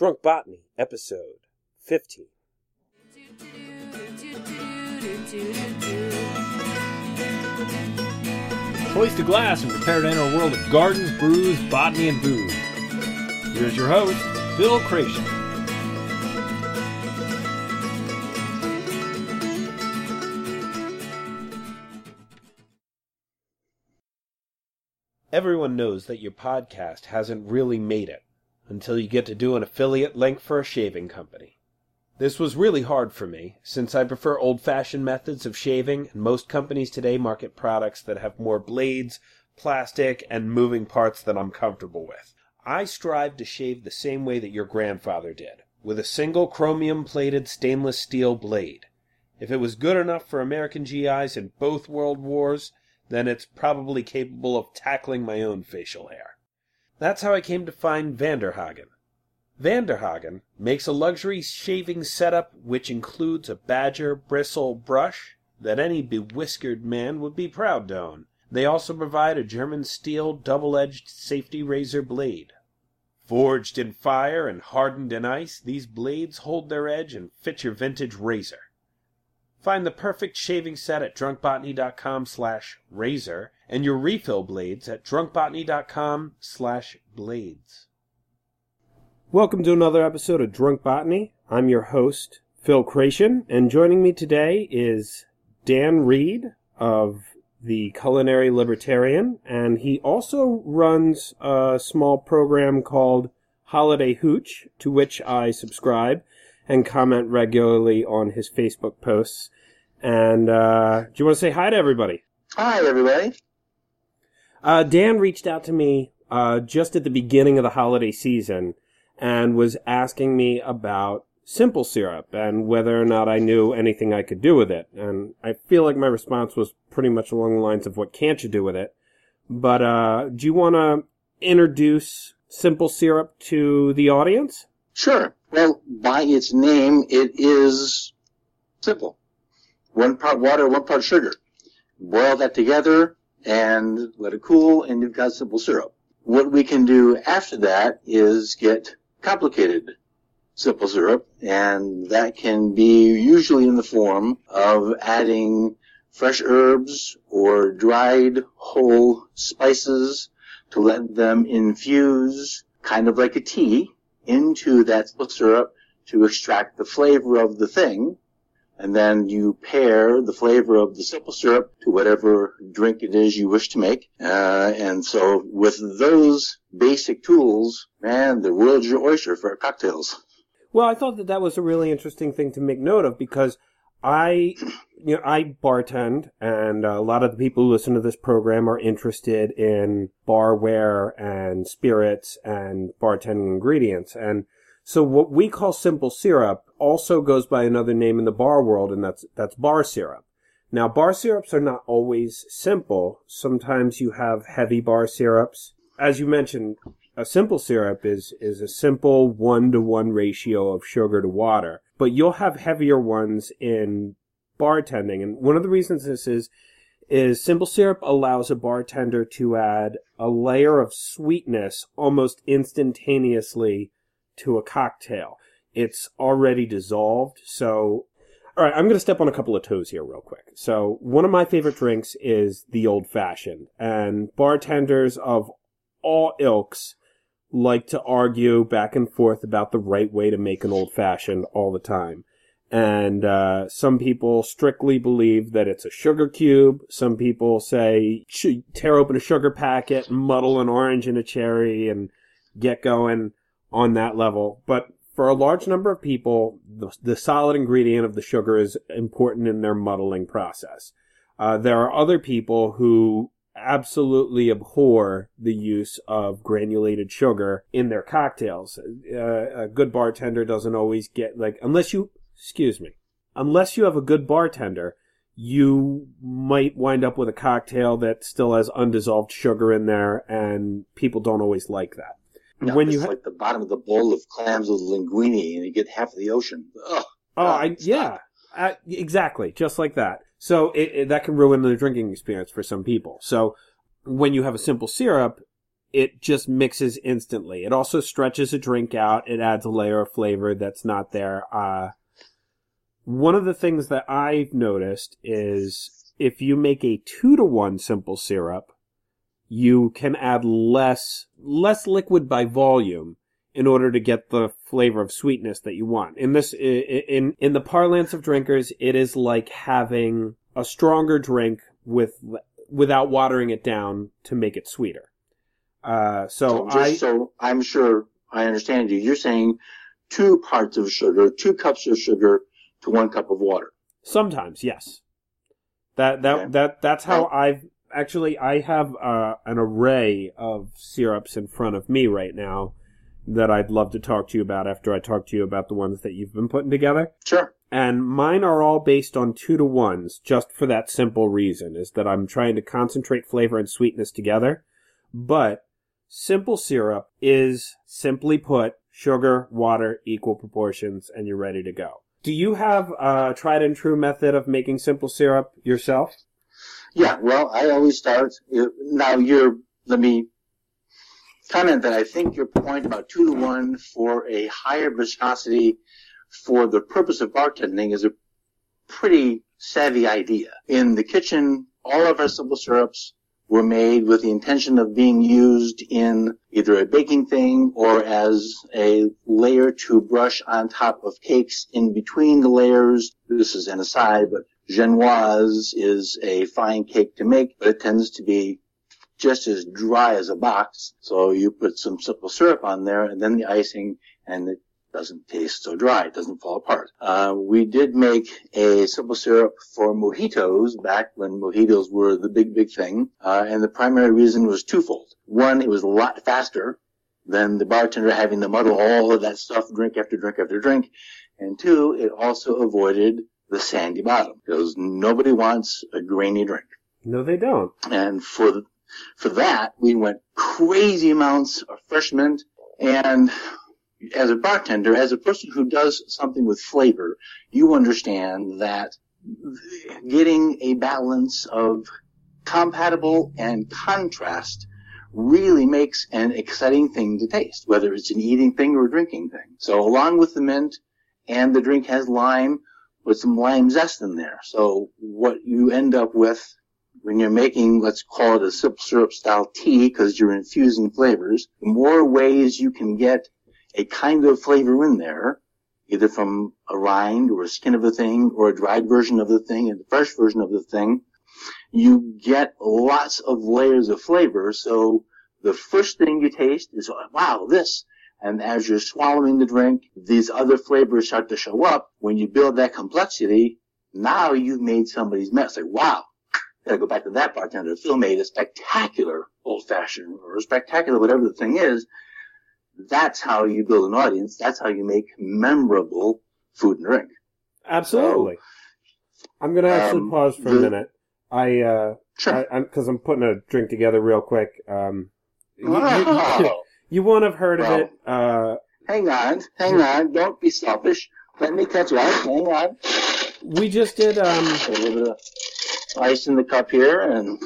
Drunk Botany, episode 15. Hoist a glass and prepare to enter a world of gardens, brews, botany, and booze. Here's your host, Phil Creation. Everyone knows that your podcast hasn't really made it until you get to do an affiliate link for a shaving company. This was really hard for me, since I prefer old fashioned methods of shaving, and most companies today market products that have more blades, plastic, and moving parts than I'm comfortable with. I strive to shave the same way that your grandfather did, with a single chromium plated stainless steel blade. If it was good enough for American GIs in both world wars, then it's probably capable of tackling my own facial hair. That's how I came to find Van Der Hagen. Vanderhagen makes a luxury shaving setup which includes a badger bristle brush that any bewhiskered man would be proud to own. They also provide a German steel double-edged safety razor blade. Forged in fire and hardened in ice, these blades hold their edge and fit your vintage razor. Find the perfect shaving set at drunkbotany.com slash razor and your refill blades at drunkbotany.com slash blades. Welcome to another episode of Drunk Botany. I'm your host, Phil Creation, and joining me today is Dann Reid of the Culinary Libertarian, and he also runs a small program called Holiday Hooch, to which I subscribe and comment regularly on his Facebook posts. And uh, do you want to say hi to everybody? Hi, everybody. Uh, Dann reached out to me uh, just at the beginning of the holiday season and was asking me about simple syrup and whether or not I knew anything I could do with it. And I feel like my response was pretty much along the lines of what can't you do with it. But uh, do you want to introduce simple syrup to the audience? Sure. Well, by its name, it is simple. One part water, one part sugar. Boil that together and let it cool, and you've got simple syrup. What we can do after that is get complicated simple syrup, and that can be usually in the form of adding fresh herbs or dried whole spices to let them infuse, kind of like a tea, into that simple syrup to extract the flavor of the thing. And then you pair the flavor of the simple syrup to whatever drink it is you wish to make. Uh, and so with those basic tools, man, the world's your oyster for cocktails. Well, I thought that that was a really interesting thing to make note of because I, you know, I bartend, and a lot of the people who listen to this program are interested in barware and spirits and bartending ingredients. And so what we call simple syrup also goes by another name in the bar world, and that's that's bar syrup. Now, bar syrups are not always simple. Sometimes you have heavy bar syrups. As you mentioned, a simple syrup is is a simple one to one ratio of sugar to water, but you'll have heavier ones in bartending. And one of the reasons this is is simple syrup allows a bartender to add a layer of sweetness almost instantaneously to a cocktail. It's already dissolved, so all right, I'm going to step on a couple of toes here real quick. So, one of my favorite drinks is the old fashioned, and bartenders of all ilks like to argue back and forth about the right way to make an old fashioned all the time. And uh, some people strictly believe that it's a sugar cube. Some people say tear open a sugar packet, muddle an orange and a cherry, and get going on that level. But for a large number of people, the, the solid ingredient of the sugar is important in their muddling process. Uh, there are other people who absolutely abhor the use of granulated sugar in their cocktails. Uh, a good bartender doesn't always get like unless you excuse me, unless you have a good bartender, you might wind up with a cocktail that still has undissolved sugar in there, and people don't always like that. No, when you ha- like the bottom of the bowl of clams with linguine, and you get half of the ocean. Ugh, oh, I, yeah, uh, exactly, just like that. So it, it, that can ruin the drinking experience for some people. So when you have a simple syrup, it just mixes instantly. It also stretches a drink out. It adds a layer of flavor that's not there. Uh, one of the things that I've noticed is if you make a two to one simple syrup, you can add less, less liquid by volume in order to get the flavor of sweetness that you want. In this, in, in the parlance of drinkers, it is like having a stronger drink with, without watering it down to make it sweeter. Uh, so, So I, so I'm sure I understand you, you're saying two parts of sugar, two cups of sugar to one cup of water. Sometimes, yes. That that Okay. that that's how I've actually I have uh, an array of syrups in front of me right now that I'd love to talk to you about after I talk to you about the ones that you've been putting together. Sure. And mine are all based on two to ones, just for that simple reason, is that I'm trying to concentrate flavor and sweetness together. But simple syrup is simply put sugar, water, equal proportions, and you're ready to go. Do you have a tried and true method of making simple syrup yourself? Yeah, well, I always start. Now, you're, let me comment that I think your point about two to one for a higher viscosity for the purpose of bartending is a pretty savvy idea. In the kitchen, all of our simple syrups were made with the intention of being used in either a baking thing or as a layer to brush on top of cakes in between the layers. This is an aside, but Genoise is a fine cake to make, but it tends to be just as dry as a box. So you put some simple syrup on there and then the icing and it doesn't taste so dry. It doesn't fall apart. Uh, we did make a simple syrup for mojitos back when mojitos were the big, big thing. Uh, and the primary reason was twofold. One, it was a lot faster than the bartender having to muddle all of that stuff drink after drink after drink. And two, it also avoided the sandy bottom because nobody wants a grainy drink. No, they don't. And for for that, we went crazy amounts of fresh mint. And as a bartender, as a person who does something with flavor, you understand that getting a balance of compatible and contrast really makes an exciting thing to taste, whether it's an eating thing or a drinking thing. So along with the mint and the drink has lime with some lime zest in there. So what you end up with when you're making, let's call it a simple syrup style tea because you're infusing flavors, the more ways you can get a kind of flavor in there, either from a rind or a skin of a thing or a dried version of the thing and the fresh version of the thing, you get lots of layers of flavor. So the first thing you taste is, wow, this. And as you're swallowing the drink, these other flavors start to show up. When you build that complexity, now you've made somebody's mess. Like, wow, gotta go back to that bartender. Phil made a spectacular old fashioned or a spectacular whatever the thing is. That's how you build an audience. That's how you make memorable food and drink. Absolutely. I'm going to actually um, pause for a minute. I, uh, Sure. I, I'm, cause I'm putting a drink together real quick. Um, you, you, Wow. you won't have heard Well- of it. Uh, hang on, hang on. Don't be selfish. Let me catch you. Hang on. we just did, um, a little bit of ice in the cup here, and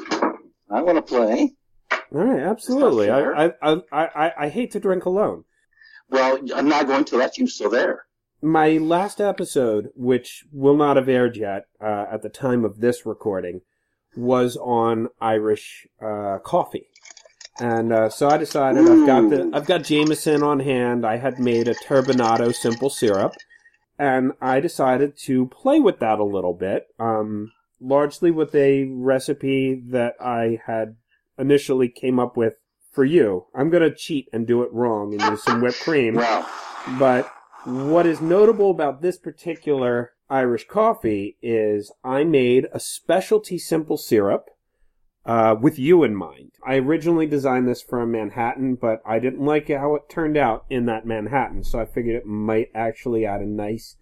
I want to play. all right, absolutely. I. I, I, I, I hate to drink alone. Well, I'm not going to let you. So there. My last episode, which will not have aired yet uh, at the time of this recording, was on Irish uh, coffee, and uh, so I decided I've got the I've got Jameson on hand. I had made a turbinado simple syrup, and I decided to play with that a little bit, um, largely with a recipe that I had initially came up with for you. I'm gonna cheat and do it wrong and use some whipped cream. But what is notable about this particular Irish coffee is I made a specialty simple syrup uh, with you in mind. I originally designed this for a Manhattan, but I didn't like how it turned out in that Manhattan, so I figured it might actually add a nice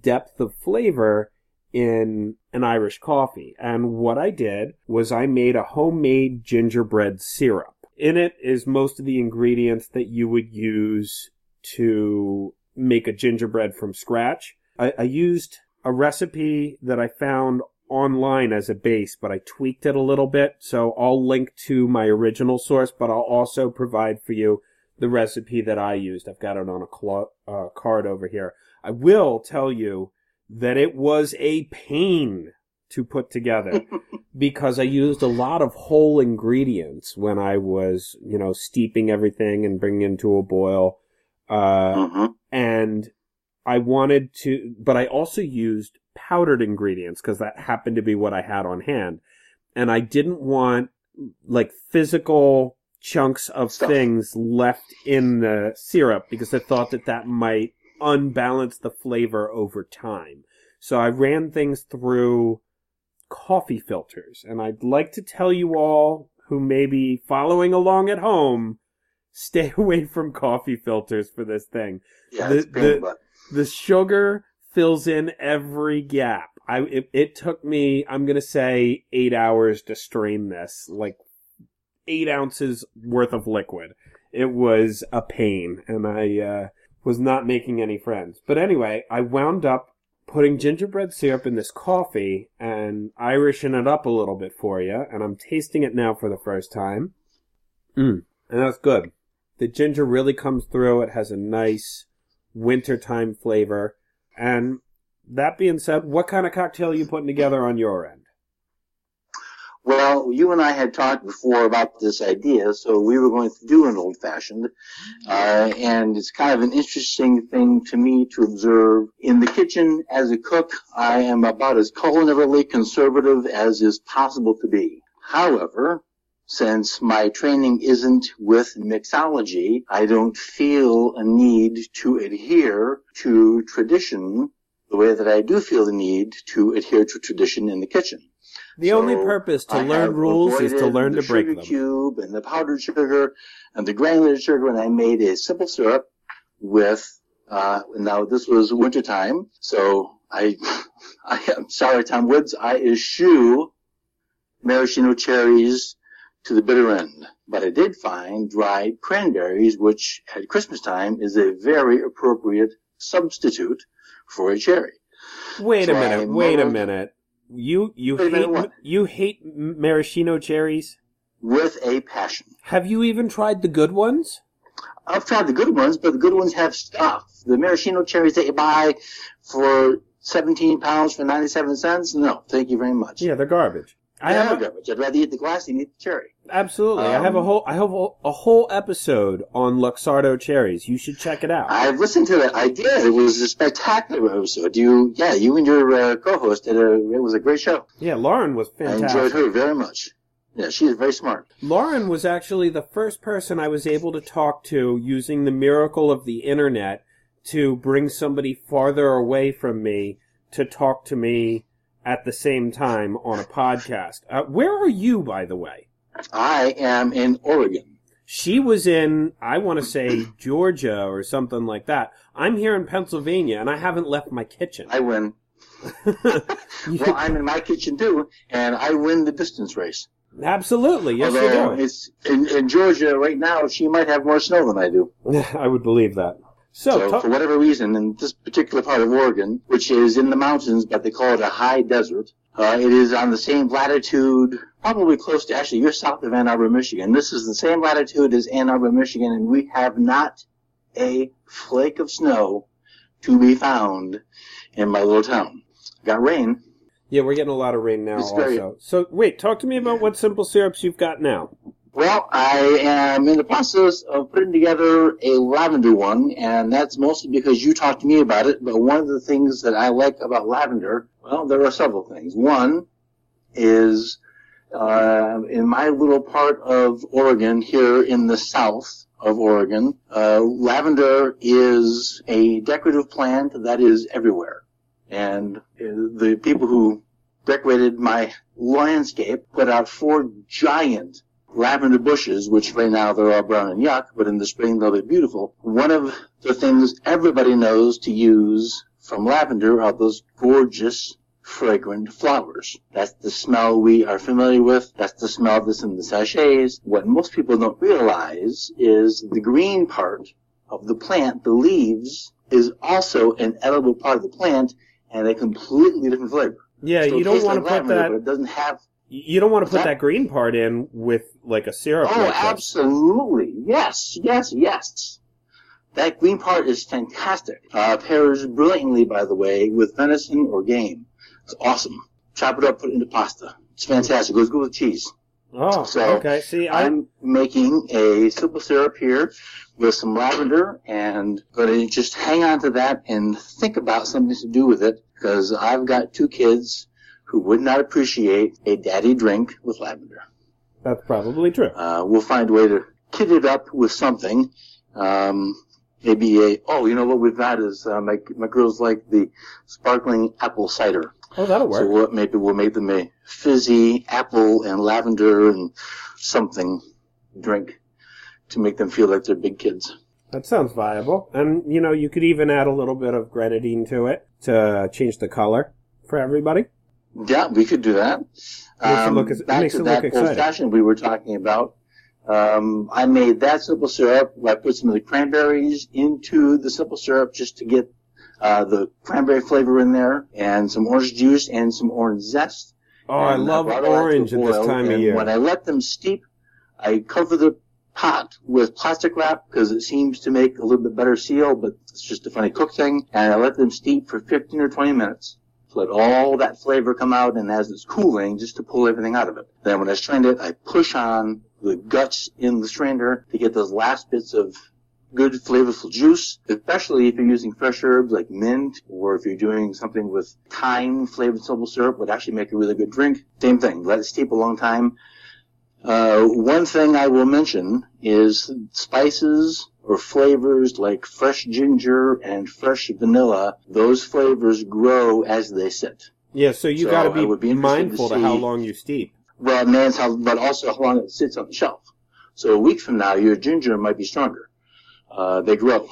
depth of flavor in an Irish coffee. And what I did was I made a homemade gingerbread syrup. In it is most of the ingredients that you would use to make a gingerbread from scratch. I, I used a recipe that I found online as a base, but I tweaked it a little bit. So I'll link to my original source, but I'll also provide for you the recipe that I used. I've got it on a clo- uh, card over here. I will tell you that it was a pain to put together because I used a lot of whole ingredients when I was, you know, steeping everything and bringing it to a boil. Uh, hmm and I wanted to, but I also used powdered ingredients because that happened to be what I had on hand. And I didn't want like physical chunks of Stuff. things left in the syrup because I thought that that might unbalance the flavor over time. So I ran things through coffee filters. And I'd like to tell you all who may be following along at home, stay away from coffee filters for this thing Yeah, The- the the sugar fills in every gap. I it, it took me I'm gonna say eight hours to strain this, like eight ounces worth of liquid. It was a pain, and I uh, was not making any friends. But anyway, I wound up putting gingerbread syrup in this coffee and Irishing it up a little bit for you, and I'm tasting it now for the first time. Mm, and that's good. The ginger really comes through. It has a nice wintertime flavor. And that being said, what kind of cocktail are you putting together on your end? Well, you and I had talked before about this idea, so we were going to do an old fashioned. Uh, and it's kind of an interesting thing to me to observe. In the kitchen as a cook, I am about as culinarily conservative as is possible to be. However, since my training isn't with mixology, I don't feel a need to adhere to tradition the way that I do feel the need to adhere to tradition in the kitchen. The So, only purpose to I learn rules is to learn to break sugar them. cube and the powdered sugar and the granulated sugar, and I made a simple syrup with. Uh, now this was wintertime, so I, I am sorry, Tom Woods. I eschew maraschino cherries to the bitter end, but I did find dried cranberries, which at Christmas time is a very appropriate substitute for a cherry. Wait a minute. I Wait a minute. You you hate you hate maraschino cherries? With a passion. Have you even tried the good ones? I've tried the good ones, but the good ones have stuff. The maraschino cherries that you buy for 17 pounds for 97 cents, no, thank you very much. Yeah, they're garbage. I have a, garbage. I'd rather eat the glass than eat the cherry. absolutely. I have a Um, whole I have a, a whole episode on Luxardo cherries. You should check it out. I've listened to that. I did. It was a spectacular episode. You, yeah, you and your uh, co-host did a. It was a great show. yeah, Lauren was fantastic. I enjoyed her very much. Yeah, she is very smart. Lauren was actually the first person I was able to talk to using the miracle of the internet to bring somebody farther away from me to talk to me at the same time on a podcast. Uh, where are you, by the way? I am in Oregon. She was in, I want to say, Georgia or something like that. I'm here in Pennsylvania and I haven't left my kitchen. I win. Well, I'm in my kitchen too, and I win the distance race. Absolutely, yes, Although you it's in, in Georgia right now, she might have more snow than I do. do. I would believe that. So, So, ta- for whatever reason, in this particular part of Oregon, which is in the mountains, but they call it a high desert, uh, it is on the same latitude, probably close to, actually, you're south of Ann Arbor, Michigan. This is the same latitude as Ann Arbor, Michigan, and we have not a flake of snow to be found in my little town. Got rain. yeah, we're getting a lot of rain now It's very- So, wait, talk to me about what simple syrups you've got now. Well, I am in the process of putting together a lavender one, and that's mostly because you talked to me about it. But one of the things that I like about lavender, well, there are several things. One is uh, in my little part of Oregon, here in the south of Oregon, uh, lavender is a decorative plant that is everywhere. And uh, the people who decorated my landscape put out four giant lavender bushes, which right now they're all brown and yuck, but in the spring they'll be beautiful. One of the things everybody knows to use from lavender are those gorgeous fragrant flowers. That's the smell we are familiar with. That's the smell that's in the sachets. What most people don't realize is the green part of the plant, the leaves, is also an edible part of the plant and a completely different flavor. Yeah, Still you don't want like to put lavender, that. but it doesn't have. You don't want to put That- that green part in with like a syrup. Oh, like absolutely. Yes, yes, yes. That green part is fantastic. Uh, pairs brilliantly, by the way, with venison or game. It's awesome. Chop it up, put it into pasta. It's fantastic. Goes good with cheese. Oh, So, okay. See, I I'm making a simple syrup here with some lavender and going to just hang on to that and think about something to do with it because I've got two kids who would not appreciate a daddy drink with lavender. that's probably true. Uh, we'll find a way to kit it up with something. Um, maybe a, oh, you know what we've got is, uh, my, my girls like the sparkling apple cider. Oh, that'll So work. we'll, maybe we'll make them a fizzy apple and lavender and something drink to make them feel like they're big kids. That sounds viable. And you know, you could even add a little bit of grenadine to it to change the color for everybody. Yeah, we could do that. it look- back to that old fashioned we were talking about. Um, I made that simple syrup. I put some of the cranberries into the simple syrup just to get uh, the cranberry flavor in there, and some orange juice and some orange zest. Oh, I love brought it out to orange at this time of year. When I let them steep, I cover the pot with plastic wrap because it seems to make a little bit better seal, but it's just a funny cook thing. And I let them steep for 15 or 20 minutes. Let all that flavor come out, and as it's cooling, just to pull everything out of it. Then when I strain it, I push on the guts in the strainer to get those last bits of good flavorful juice, especially if you're using fresh herbs like mint, or if you're doing something with thyme flavored simple syrup would actually make a really good drink. Same thing, let it steep a long time. Uh, one thing I will mention is spices or flavors like fresh ginger and fresh vanilla. Those flavors grow as they sit. Yeah, so you So got to be to mindful to how long you steep. Well, means how, but also how long it sits on the shelf. So a week from now, your ginger might be stronger. Uh, they grow.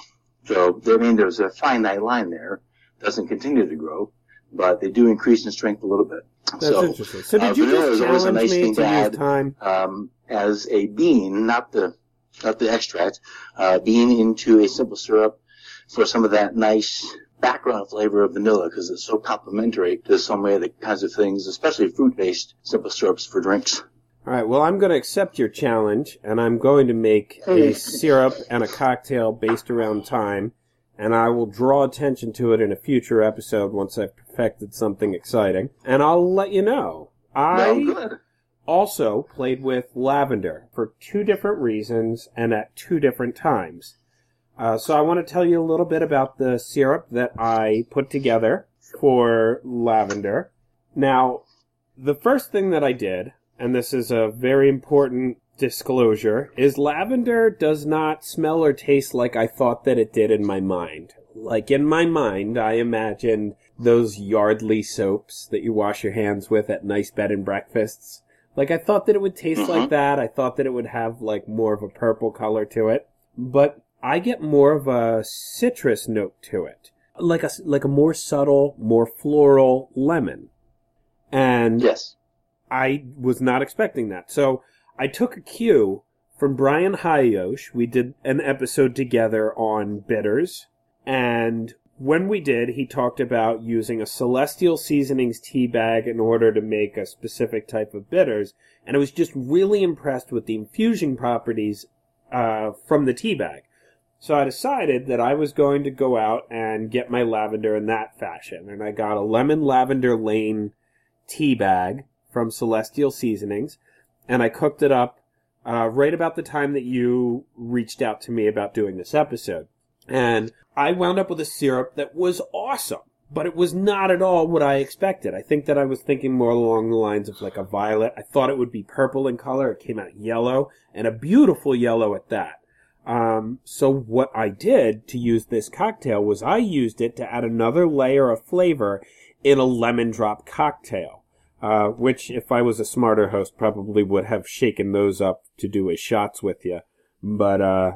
So, I mean, there's a finite line there. Doesn't continue to grow, but they do increase in strength a little bit. That's so, interesting. So uh, did you just challenge nice me thing to to use add. thyme? um, as a bean, not the, not the extract, uh, bean into a simple syrup for some of that nice background flavor of vanilla because it's so complementary to some of the kinds of things, especially fruit-based simple syrups for drinks. All right. Well, I'm going to accept your challenge, and I'm going to make a syrup and a cocktail based around thyme, and I will draw attention to it in a future episode once I've perfected something exciting, and I'll let you know. I Well, good. also played with lavender for two different reasons and at two different times. Uh, so I want to tell you a little bit about the syrup that I put together for lavender. Now, the first thing that I did, and this is a very important disclosure, is lavender does not smell or taste like I thought that it did in my mind. Like in my mind, I imagined those Yardley soaps that you wash your hands with at nice bed and breakfasts. Like I thought that it would taste like mm-hmm. that. I thought that it would have like more of a purple color to it, but I get more of a citrus note to it, like a like a more subtle, more floral lemon. And Yes. I was not expecting that. So I took a cue from Brian Hayosh. We did an episode together on bitters. And when we did, he talked about using a celestial seasonings tea bag in order to make a specific type of bitters. And I was just really impressed with the infusion properties uh, from the tea bag. So I decided that I was going to go out and get my lavender in that fashion. And I got a lemon lavender lane tea bag from Celestial Seasonings, and I cooked it up uh, right about the time that you reached out to me about doing this episode. And I wound up with a syrup that was awesome, but it was not at all what I expected. I think that I was thinking more along the lines of like a violet. I thought it would be purple in color. It came out yellow, and a beautiful yellow at that. Um, so what I did to use this cocktail was I used it to add another layer of flavor in a lemon drop cocktail. Uh, which, if I was a smarter host, probably would have shaken those up to do as shots with you. But uh,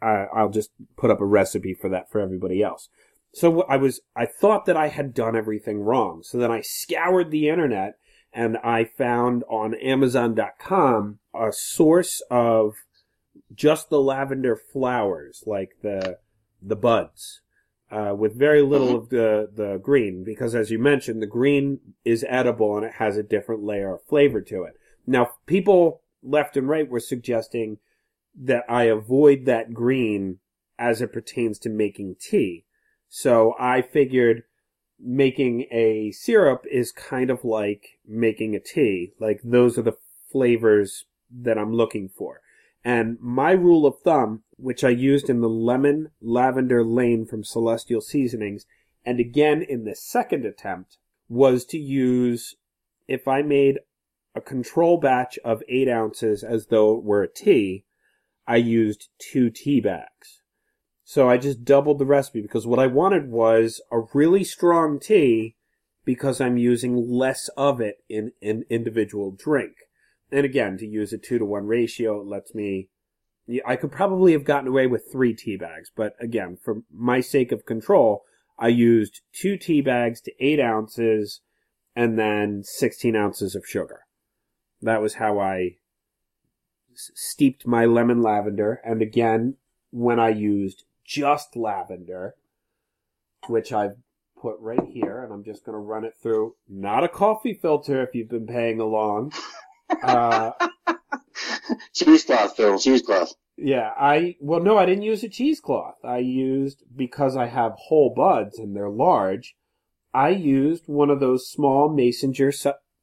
I, I'll just put up a recipe for that for everybody else. So I was, I thought that I had done everything wrong. So then I scoured the internet and I found on Amazon.com a source of just the lavender flowers, like the the buds uh, with very little of the, the green, because as you mentioned, the green is edible and it has a different layer of flavor to it. Now, people left and right were suggesting that I avoid that green as it pertains to making tea. So I figured making a syrup is kind of like making a tea. Like those are the flavors that I'm looking for. And my rule of thumb, which I used in the lemon lavender lane from Celestial Seasonings, and again in the second attempt, was to use, if I made a control batch of eight ounces as though it were a tea, I used two tea bags. So I just doubled the recipe because what I wanted was a really strong tea because I'm using less of it in an individual drink. And again, to use a two to one ratio, it lets me. I could probably have gotten away with three tea bags, but again, for my sake of control, I used two tea bags to eight ounces and then 16 ounces of sugar. That was how I steeped my lemon lavender. And again, when I used just lavender, which I've put right here, and I'm just going to run it through, not a coffee filter if you've been paying along. Uh, cheesecloth, Phil, cheesecloth. Yeah, I well no, I didn't use a cheesecloth. I used because I have whole buds and they're large. I used one of those small mason jar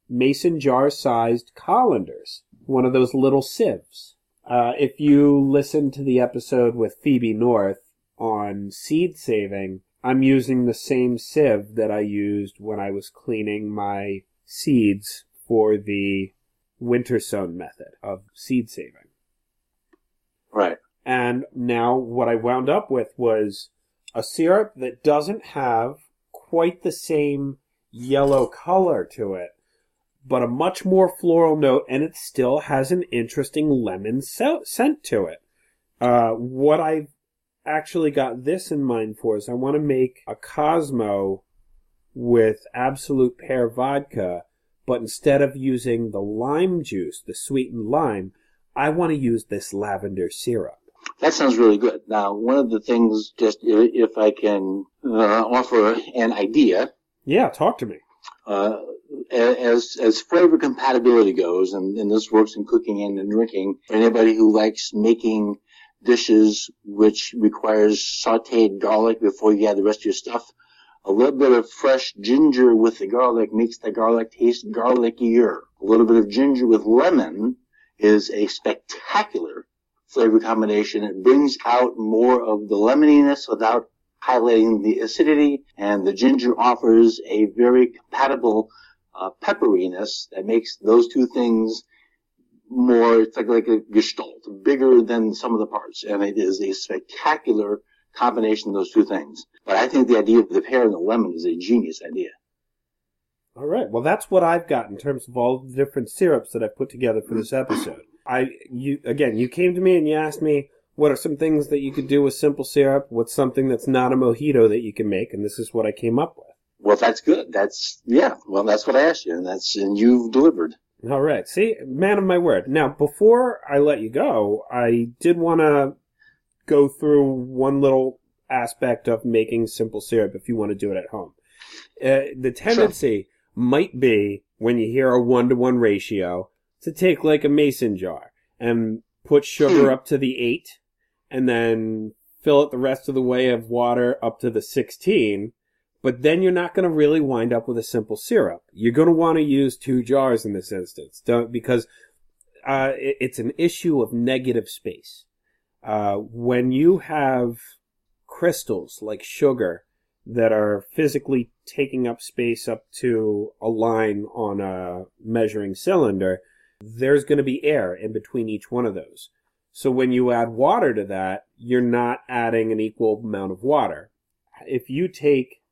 mason jar sized colanders, one of those little sieves. Uh, if you listen to the episode with Phoebe North on seed saving, I'm using the same sieve that I used when I was cleaning my seeds for the winter sown method of seed saving. Right. And now what I wound up with was a syrup that doesn't have quite the same yellow color to it, but a much more floral note, and it still has an interesting lemon scent to it. Uh, what I've actually got this in mind for is I want to make a Cosmo with Absolut Pear vodka but instead of using the lime juice, the sweetened lime, I want to use this lavender syrup. That sounds really good. Now, one of the things, just if I can uh, offer an idea. Yeah, talk to me. Uh, as as flavor compatibility goes, and, and this works in cooking and in drinking, for anybody who likes making dishes which requires sauteed garlic before you add the rest of your stuff, a little bit of fresh ginger with the garlic makes the garlic taste garlickier. A little bit of ginger with lemon is a spectacular flavor combination. It brings out more of the lemoniness without highlighting the acidity, and the ginger offers a very compatible uh, pepperiness that makes those two things more, it's like, like a gestalt, bigger than some of the parts, and it is a spectacular combination of those two things. But I think the idea of the pear and the lemon is a genius idea. All right. Well, that's what I've got in terms of all the different syrups that I've put together for this episode. I you again, you came to me and you asked me what are some things that you could do with simple syrup? What's something that's not a mojito that you can make? And this is what I came up with. Well, that's good. That's yeah. Well, that's what I asked you, and that's and you've delivered. All right. See, man of my word. Now, before I let you go, I did want to go through one little aspect of making simple syrup if you want to do it at home. Uh, the tendency sure. might be when you hear a one to one ratio to take like a mason jar and put sugar hmm. up to the eight and then fill it the rest of the way of water up to the 16. But then you're not going to really wind up with a simple syrup. You're going to want to use two jars in this instance Don't, because uh, it, it's an issue of negative space. Uh, when you have crystals like sugar that are physically taking up space up to a line on a measuring cylinder, there's going to be air in between each one of those. So when you add water to that, you're not adding an equal amount of water. If you take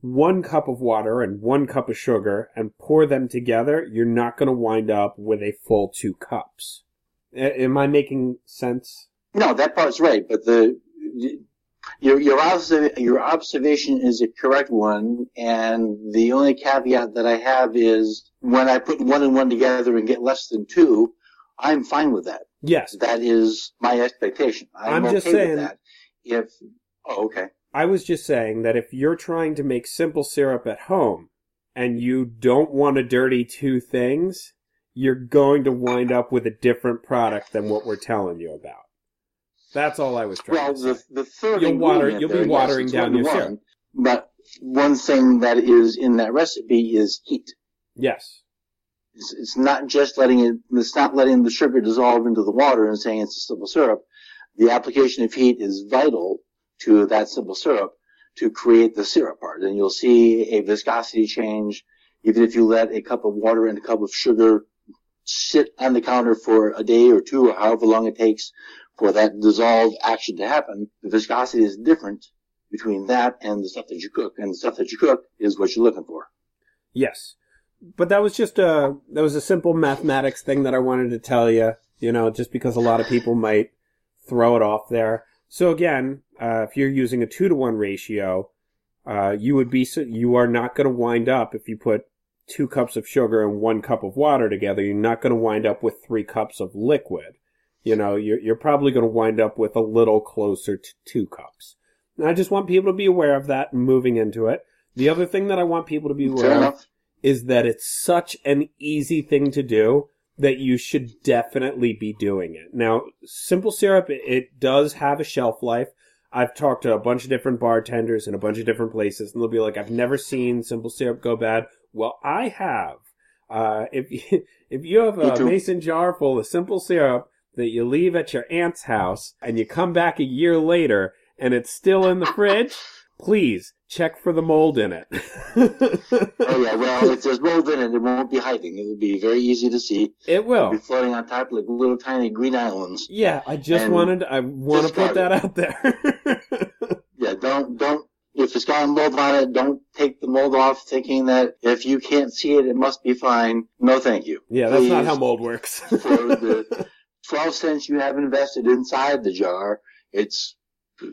one cup of water and one cup of sugar and pour them together, you're not going to wind up with a full two cups. Am I making sense? No, that part's right, but the your your, your observation is a correct one, and the only caveat that I have is when I put one and one together and get less than two, I'm fine with that. Yes, that is my expectation. I'm, I'm okay just saying that. If oh, okay. I was just saying that if you're trying to make simple syrup at home and you don't want to dirty two things, you're going to wind up with a different product than what we're telling you about. That's all I was trying Well, the, the third You'll water- you'll be there, watering down your syrup. But one thing that is in that recipe is heat. yes. It's, it's not just letting it, it's not letting the sugar dissolve into the water and saying it's a simple syrup. The application of heat is vital to that simple syrup to create the syrup part. And you'll see a viscosity change even if you let a cup of water and a cup of sugar sit on the counter for a day or two or however long it takes for that dissolved action to happen. The viscosity is different between that and the stuff that you cook. And the stuff that you cook is what you're looking for. Yes. But that was just a that was a simple mathematics thing that I wanted to tell you, you know, just because a lot of people might throw it off there. So again, uh, if you're using a 2 to 1 ratio, uh, you would be you are not going to wind up if you put 2 cups of sugar and 1 cup of water together, you're not going to wind up with 3 cups of liquid. You know, you're you're probably going to wind up with a little closer to 2 cups. And I just want people to be aware of that moving into it. The other thing that I want people to be aware Fair of enough. is that it's such an easy thing to do that you should definitely be doing it. Now, simple syrup, it- it does have a shelf life. I've talked to a bunch of different bartenders in a bunch of different places, and they'll be like, I've never seen simple syrup go bad. Well, I have. Uh, if you, if you have a mason jar full of simple syrup that you leave at your aunt's house and you come back a year later and it's still in the fridge, please check for the mold in it. Oh yeah, well, if there's mold in it, it won't be hiding. It will be very easy to see. It It'll be floating on top like little tiny green islands. Yeah, I just And wanted I want to put that it. out there. Yeah, don't don't. If it's got mold on it, don't take the mold off, thinking that if you can't see it, it must be fine. No, thank you. yeah, that's not how mold works. for the 12 cents you have invested inside the jar, it's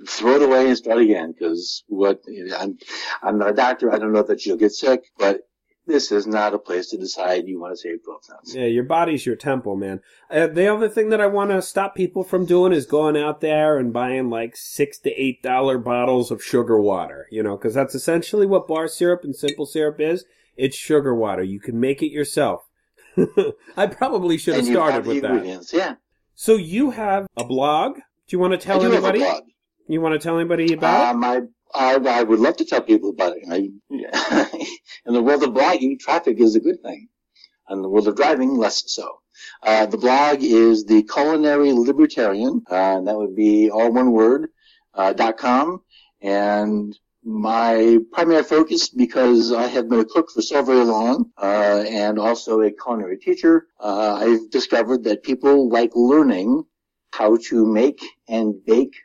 throw it away and start again. Because what I'm, I'm not a doctor. I don't know that you'll get sick, but this is not a place to decide you want to save 12 cents. yeah, your body's your temple, man. Uh, the other thing that I want to stop people from doing is going out there and buying like six to eight dollar bottles of sugar water. You know, because that's essentially what bar syrup and simple syrup is. It's sugar water. You can make it yourself. I probably should have started with that. Yeah. So you have a blog. Do you want to tell I anybody? have a blog. You want to tell anybody about Um, I, I, I would love to tell people about it. I, in the world of blogging, traffic is a good thing. In the world of driving, less so. Uh, the blog is the Culinary Libertarian, uh, and that would be all one word, uh, dot com. And my primary focus, because I have been a cook for so very long, uh, and also a culinary teacher, uh, I've discovered that people like learning how to make and bake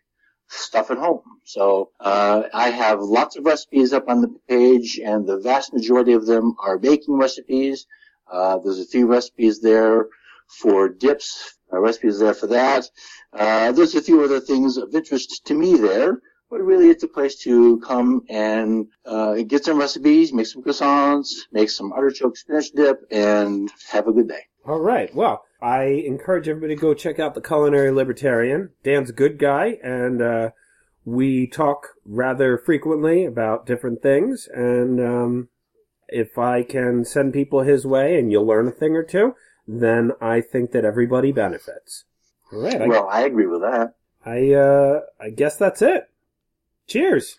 stuff at home. So uh, I have lots of recipes up on the page, and the vast majority of them are baking recipes. Uh, there's a few recipes there for dips, uh, recipes there for that. Uh, there's a few other things of interest to me there, but really it's a place to come and uh, get some recipes, make some croissants, make some artichoke spinach dip, and have a good day. All right. Well, I encourage everybody to go check out the Culinary Libertarian. Dann's a good guy, and uh, we talk rather frequently about different things. And um, if I can send people his way and you'll learn a thing or two, then I think that everybody benefits. All right. I, Well, I agree with that. I, uh, I guess that's it. Cheers.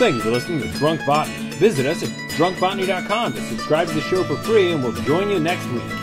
Thank you for listening to Drunk Botany. Visit us at drunkbotany.com to subscribe to the show for free, and we'll join you next week.